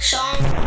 生。